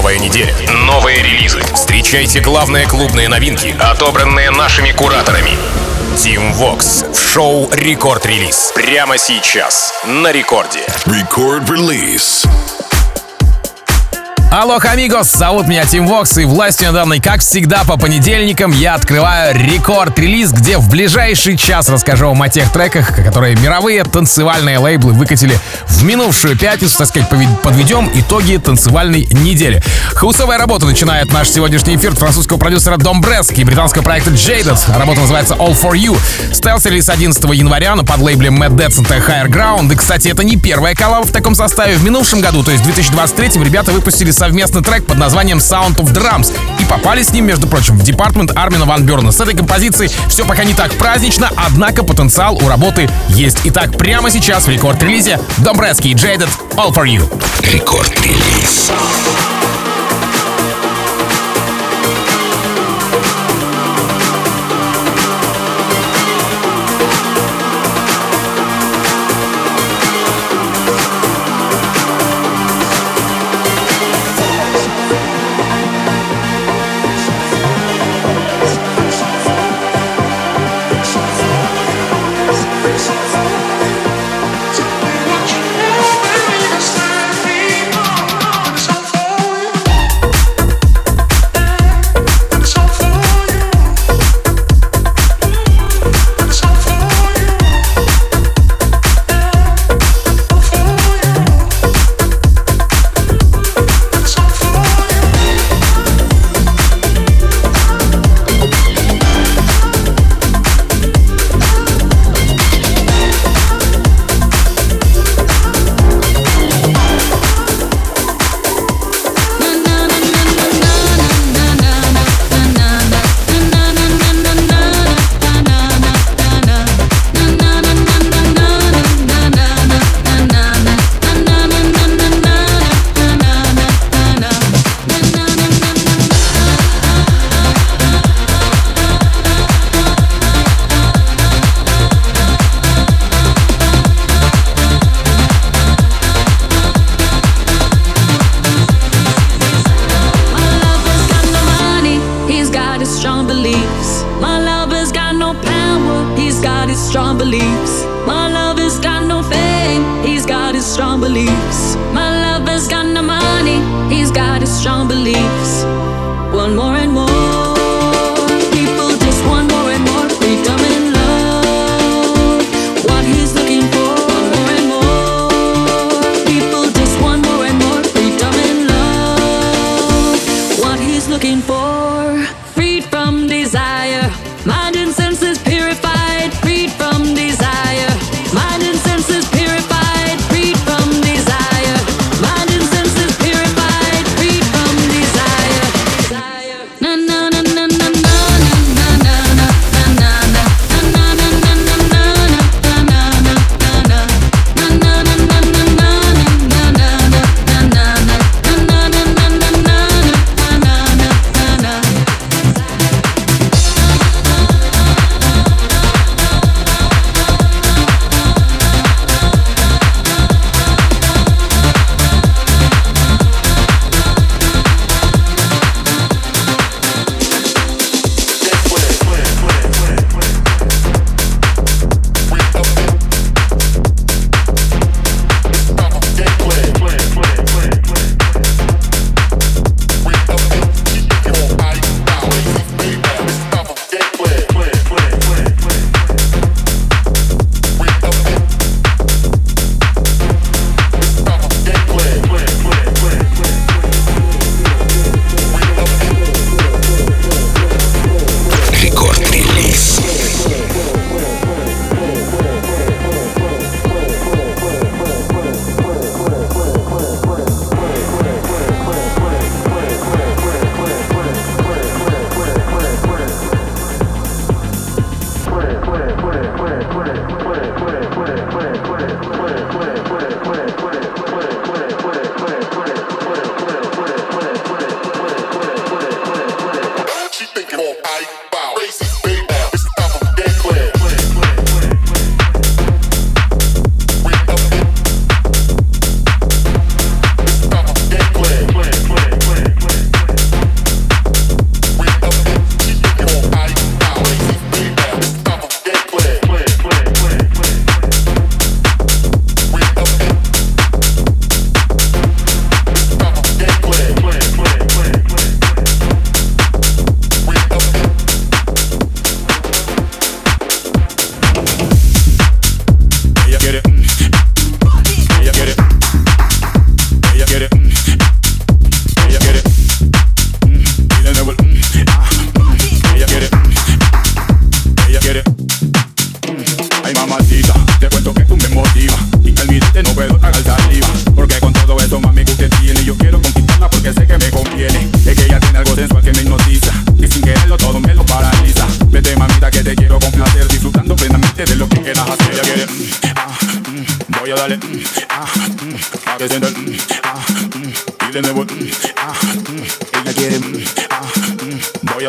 Новая неделя, новые релизы. Встречайте главные клубные новинки, отобранные нашими кураторами. Team Vox в шоу Рекорд Релиз. Прямо сейчас на рекорде. Release. Алло, амигос, зовут меня Тим Вокс, и властью недавно, как всегда, по понедельникам я открываю рекорд-релиз, где в ближайший час расскажу вам о тех треках, которые мировые танцевальные лейблы выкатили в минувшую пятницу, так сказать, подведем итоги танцевальной недели. Хаусовая работа начинает наш сегодняшний эфир французского продюсера Дом Брески и британского проекта Jaded. Работа называется All For You. Стелс релиз 11 января, но под лейблем Mad Deads и Higher Ground. И, кстати, это не первая коллаба в таком составе. В минувшем году, то есть в 2023 ребята выпустили совместный трек под названием Sound of Drums и попали с ним, между прочим, в департмент Армина Ван Бюрна. С этой композицией все пока не так празднично, однако потенциал у работы есть. Итак, прямо сейчас в рекорд-релизе Домбрески и Jaded All For You. Рекорд-релиз.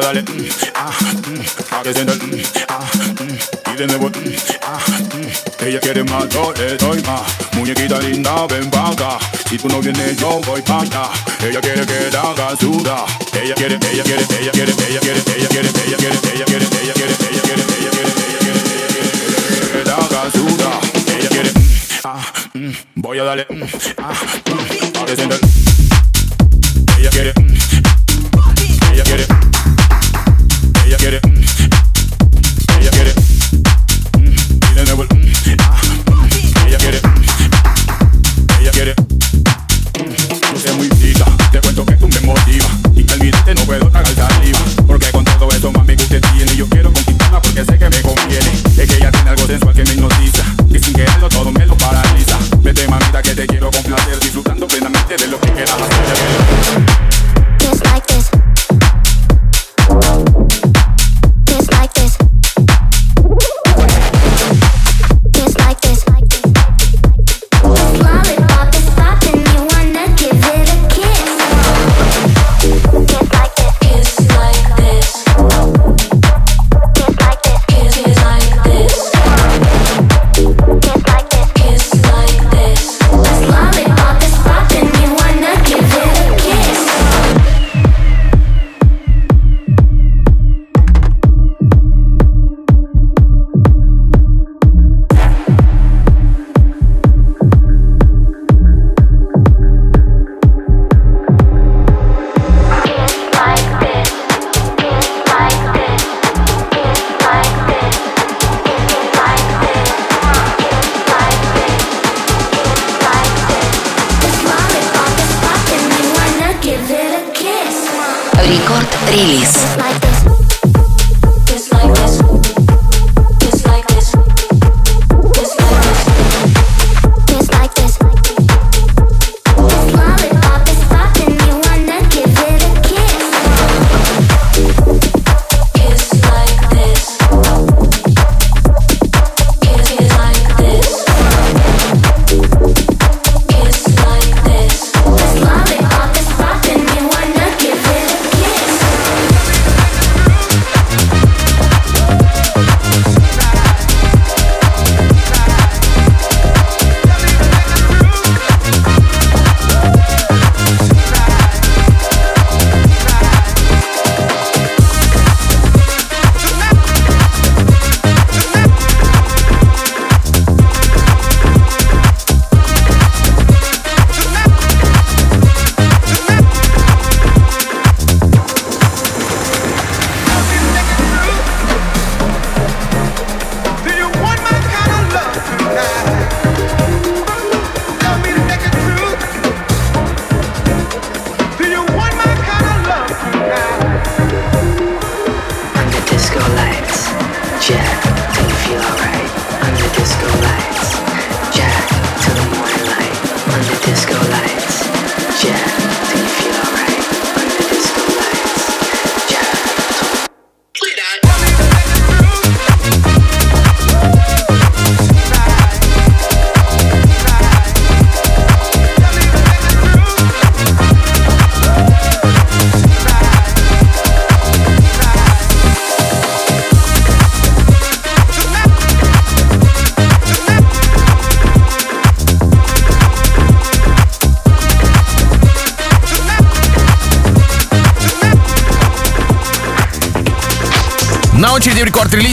Mm, darle mm, ah, mm, a que siente mm, ah, mm, y de nuevo mm, ah, mm, ella quiere más, yo le doy más. Muñequita linda, ven pa'. Si tú no vienes, yo voy pa' allá. Ella quiere que la haga suda. Ella quiere, ella quiere, ella quiere, ella quiere, ella quiere, ella quiere, ella quiere, ella quiere, ella quiere, ella quiere, ella quiere, que la haga suda. Ella quiere, ah, voy a darle, ah, a que sienta.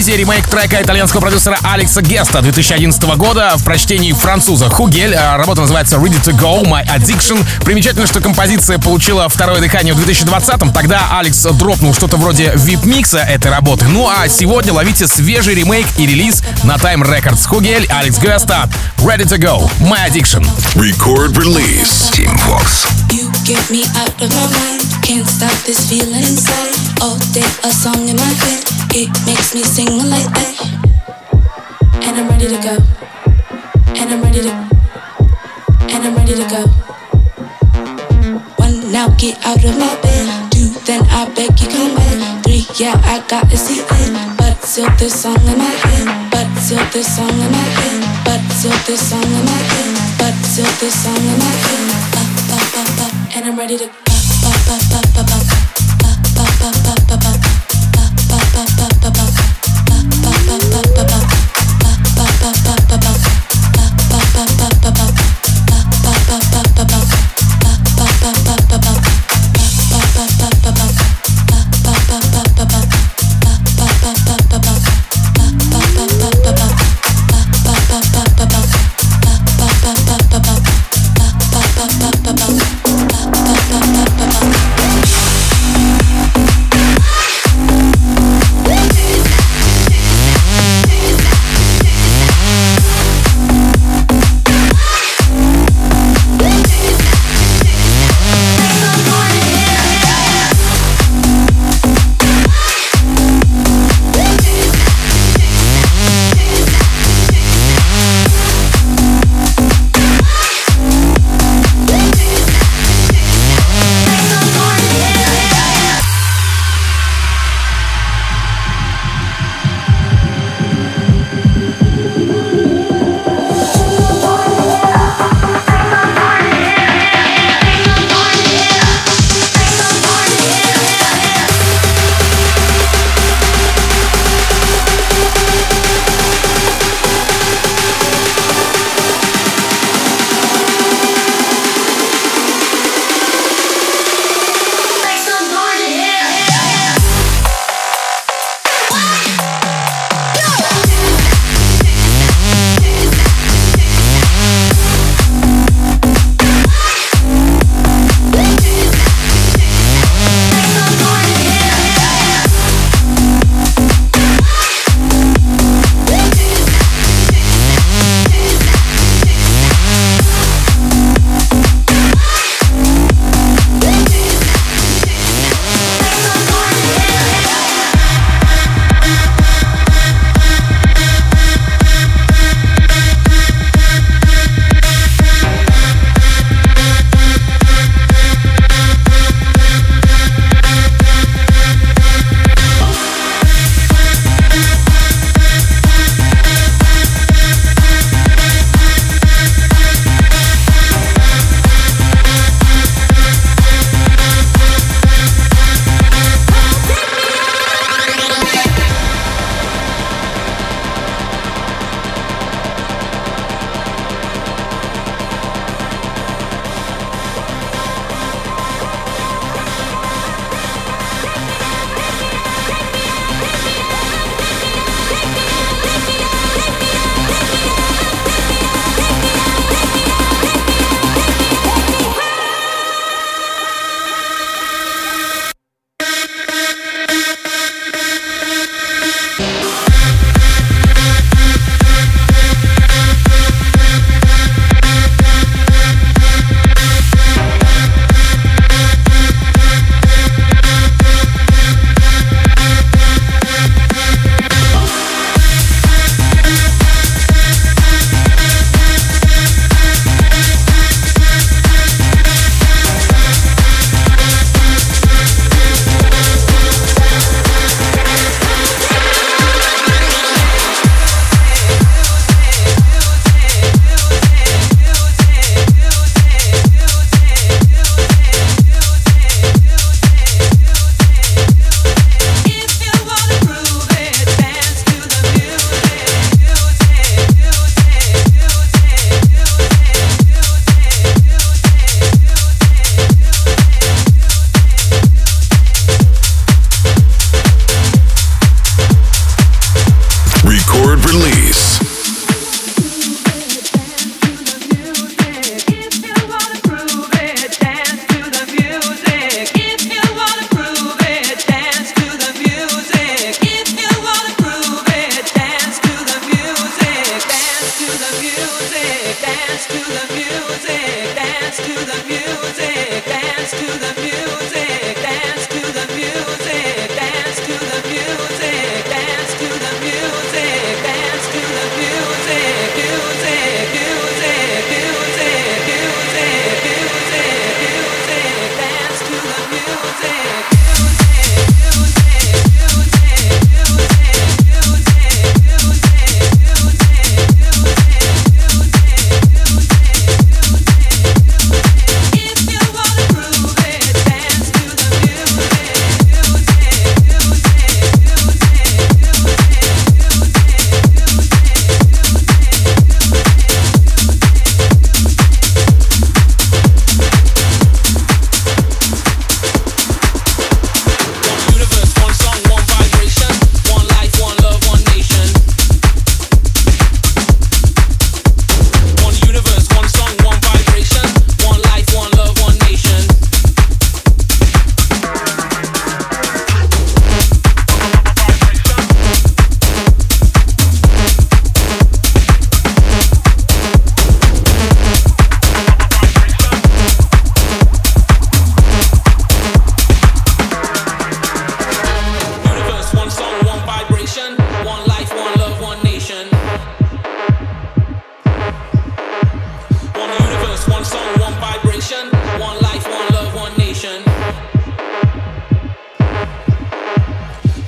Рекорд-релизе ремейк трека итальянского продюсера Алекса Геста 2011 года в прочтении француза Хугель. А, Работа называется Ready to Go, My Addiction. Примечательно, что композиция получила второе дыхание в 2020-м. Тогда Алекс дропнул что-то вроде вип-микса этой работы. Ну а сегодня ловите свежий ремейк и релиз на Time Records. Хугель, Алекс Геста, Ready to Go, My Addiction. Record release. Team Vox. You get me out of my mind. Can't stop this feeling inside. All day a song in my head. It makes me sing like that. And I'm ready to go. And I'm ready to. And I'm ready to go. One now, get out of my bed. Two, then I beg you come back. Three, yeah, I gotta see it. But still this song in my head, but still this song in my head, but still this song in my head, but still this song in my head. And I'm ready to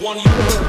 one you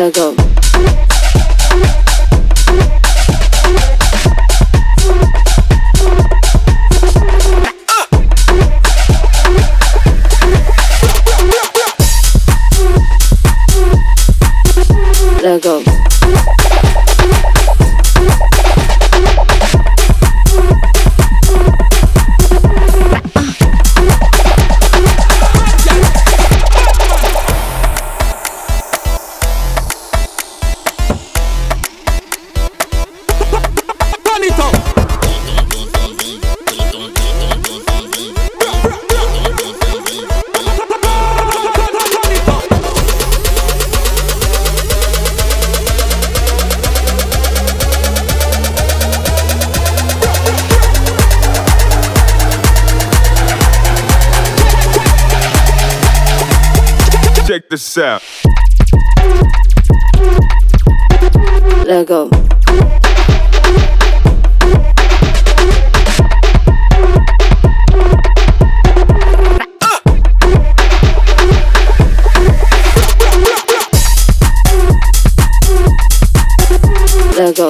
let go. Let go. Let go. Let go.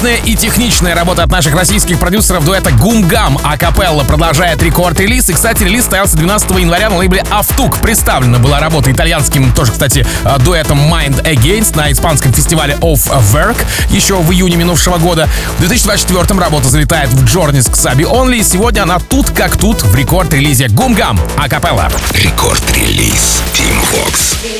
Мелодичная и техничная работа от наших российских продюсеров дуэта Гумгам Акапелла продолжает рекорд-релиз. И, кстати, релиз состоялся 12 января на лейбле Автук. Представлена была работа итальянским, тоже, кстати, э, дуэтом Mind Against на испанском фестивале Of Work еще в июне минувшего года. В 2024 работа залетает в Джорнис к Саби Онли. И сегодня она тут как тут в рекорд-релизе Гумгам Акапелла. Рекорд-релиз Team Vox.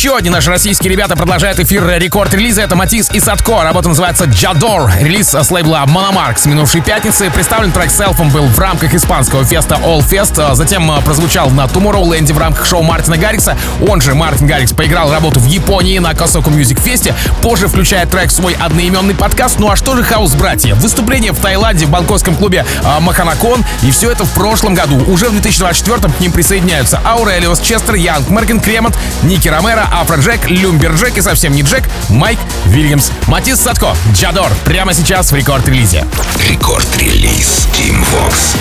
Еще одни наши российские ребята продолжают эфир рекорд-релиза. Это Matisse & Sadko. Работа называется «J'adore». Релиз с лейбла Monomark с минувшей пятницы. Представлен трек селфом был в рамках испанского феста All Fest. А Затем а, прозвучал на Tomorrowland в рамках шоу Мартина Гаррикса. Он же, Мартин Гаррикс, поиграл работу в Японии на Kosoku Music Фесте. Позже включает трек в свой одноименный подкаст. Ну а что же хаус-братья? Выступление в Таиланде в бангкокском клубе а, Маханакон. И все это в прошлом году. Уже в 2024 к ним присоединяются Аурелиус, Chester Young, Merk & Kremont, Nicky Romero, Afrojack, Lumberjack и совсем не Джек, Майк Вильямс. Matisse & Sadko, J'adore. Прямо сейчас в рекорд-релизе. Рекорд-релиз Tim Vox.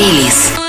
Рекорд-релиз.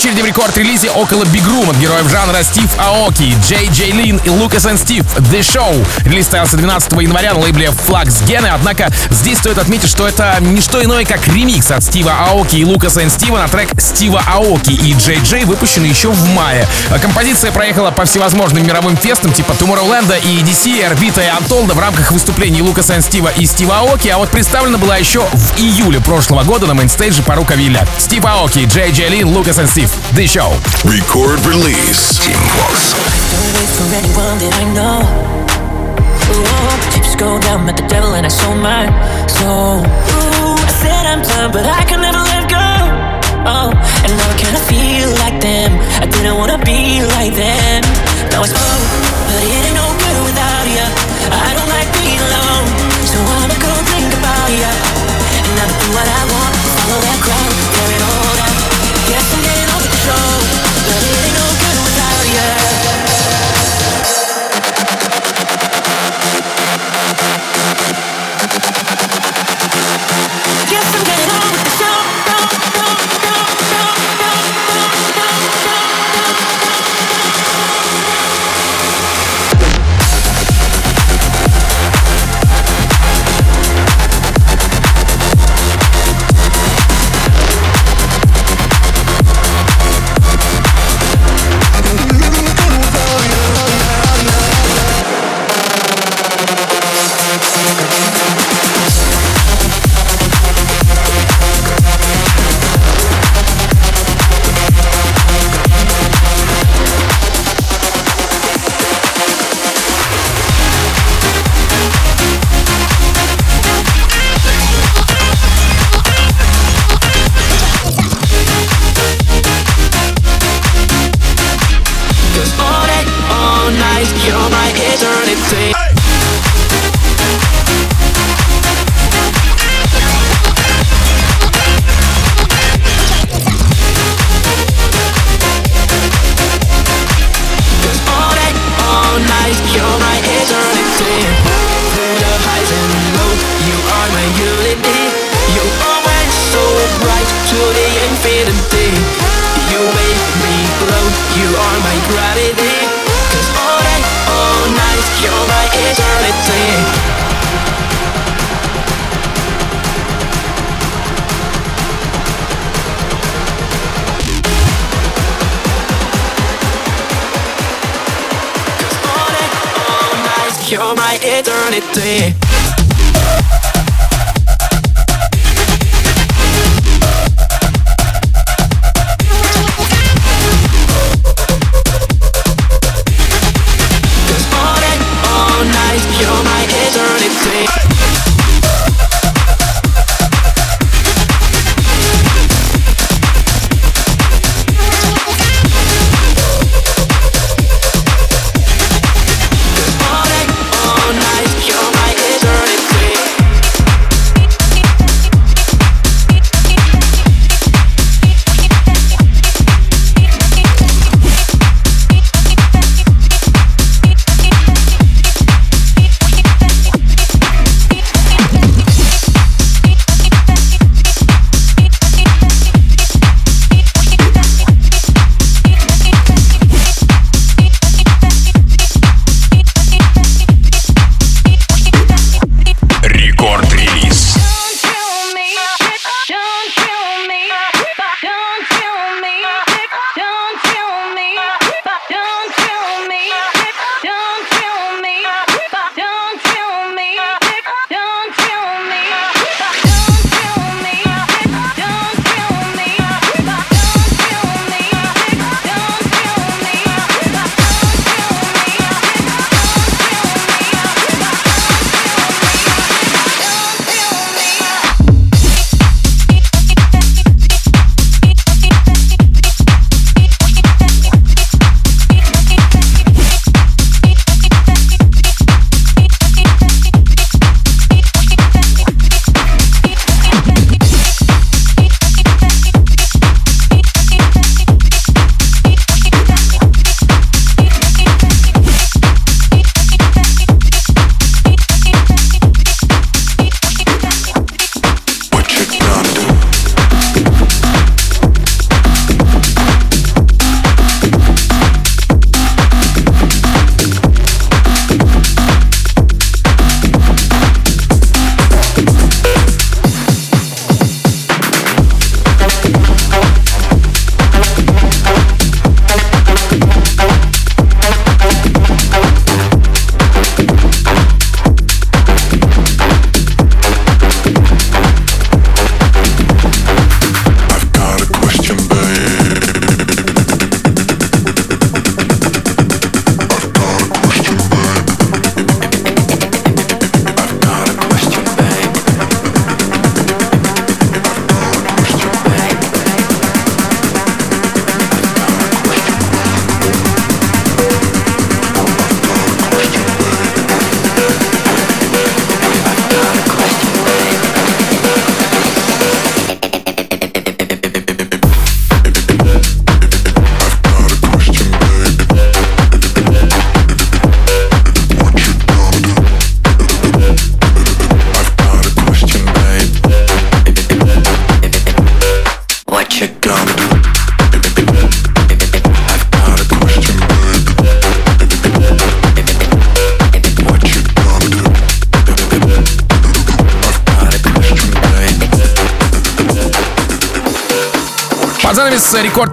Очереди в рекорд-релизе около Big Room от героев жанра Стив Аоки, Джей Джей Лин и Лукас и Стив The Show. Релиз состоялся 12 января на лейбле Flux Gene, однако здесь стоит отметить, что это не что иное, как ремикс от Стива Аоки и Лукаса и Стива на трек Стива Аоки и Джей Джей, выпущенный еще в мае. Композиция проехала по всевозможным мировым фестам типа Tomorrowland и EDC, Орбита и Untold в рамках выступлений Лукаса и Стива и Стива Аоки, а вот представлена была еще в июле прошлого года на мейнстейдже Parookaville. Стив Аоки, Джей Джей Лин, Лукас и Стив. The Show. Record release. Team Vox. Don't wait for anyone that I know. Ooh, chips go down, met the devil and I sold my soul. Ooh, I said I'm done, but I can never let go. Oh, and now I kinda feel like them. I didn't wanna be like them. Now it's oh,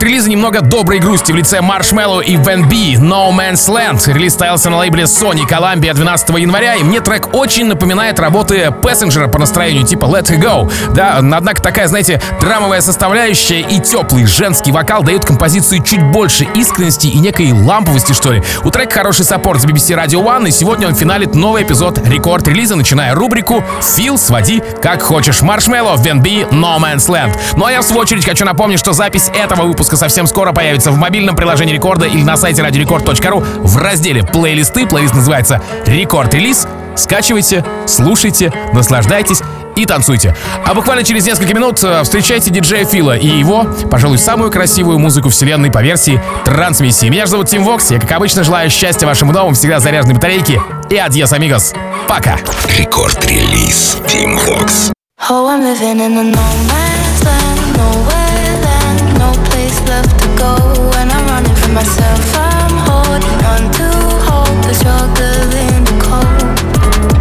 рекорд-релиза немного доброй грусти в лице Marshmello и venbee No Man's Land. Релиз состоялся на лейбле Sony Columbia 12 января, и мне трек очень напоминает работы Passenger по настроению типа Let It Go. Да, однако такая, знаете, драмовая составляющая и теплый женский вокал дают композиции чуть больше искренности и некой ламповости, что ли. У трека хороший саппорт с BBC Radio One, и сегодня он финалит новый эпизод рекорд-релиза, начиная рубрику «Фил, своди как хочешь». Marshmello, venbee No Man's Land. Ну а я в свою очередь хочу напомнить, что запись этого выпуска совсем скоро появится в мобильном приложении Рекорда или на сайте радиорекорд.ру в разделе «Плейлисты». Плейлист называется «Рекорд-релиз». Скачивайте, слушайте, наслаждайтесь и танцуйте. А буквально через несколько минут э, встречайте диджея Фила и его, пожалуй, самую красивую музыку вселенной по версии трансмиссии. Меня зовут Тим Вокс, я, как обычно, желаю счастья вашему дому, всегда заряженной батарейки и adiós, amigos. Пока! Рекорд-релиз Tim Vox. Oh, I'm living in a no man's land, I'm holding on to hope, it's stronger than the cold.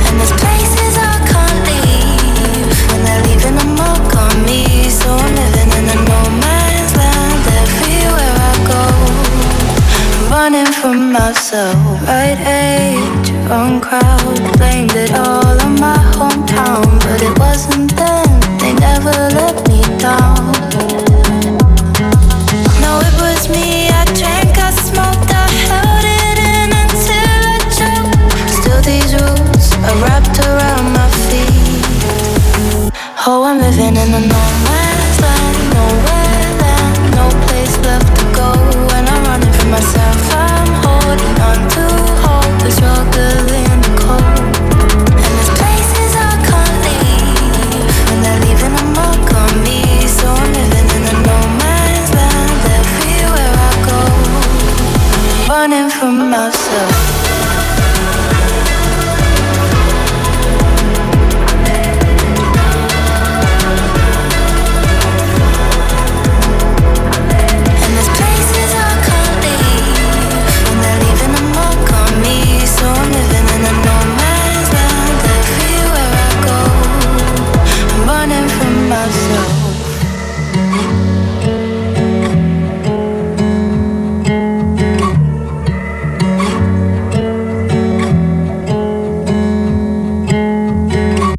And these places I can't leave, and they're leaving a mark on me. So I'm living in a no man's land everywhere I go. Running from myself, right age, wrong crowd. Blamed it all on my hometown, Oh, I'm living in land, nowhere land, no place left to go. I'm running for myself, I'm holding on to hope, the cold. And there's places I can't leave, and they're leaving a mark on me. So I'm living in land, everywhere I go, running from myself.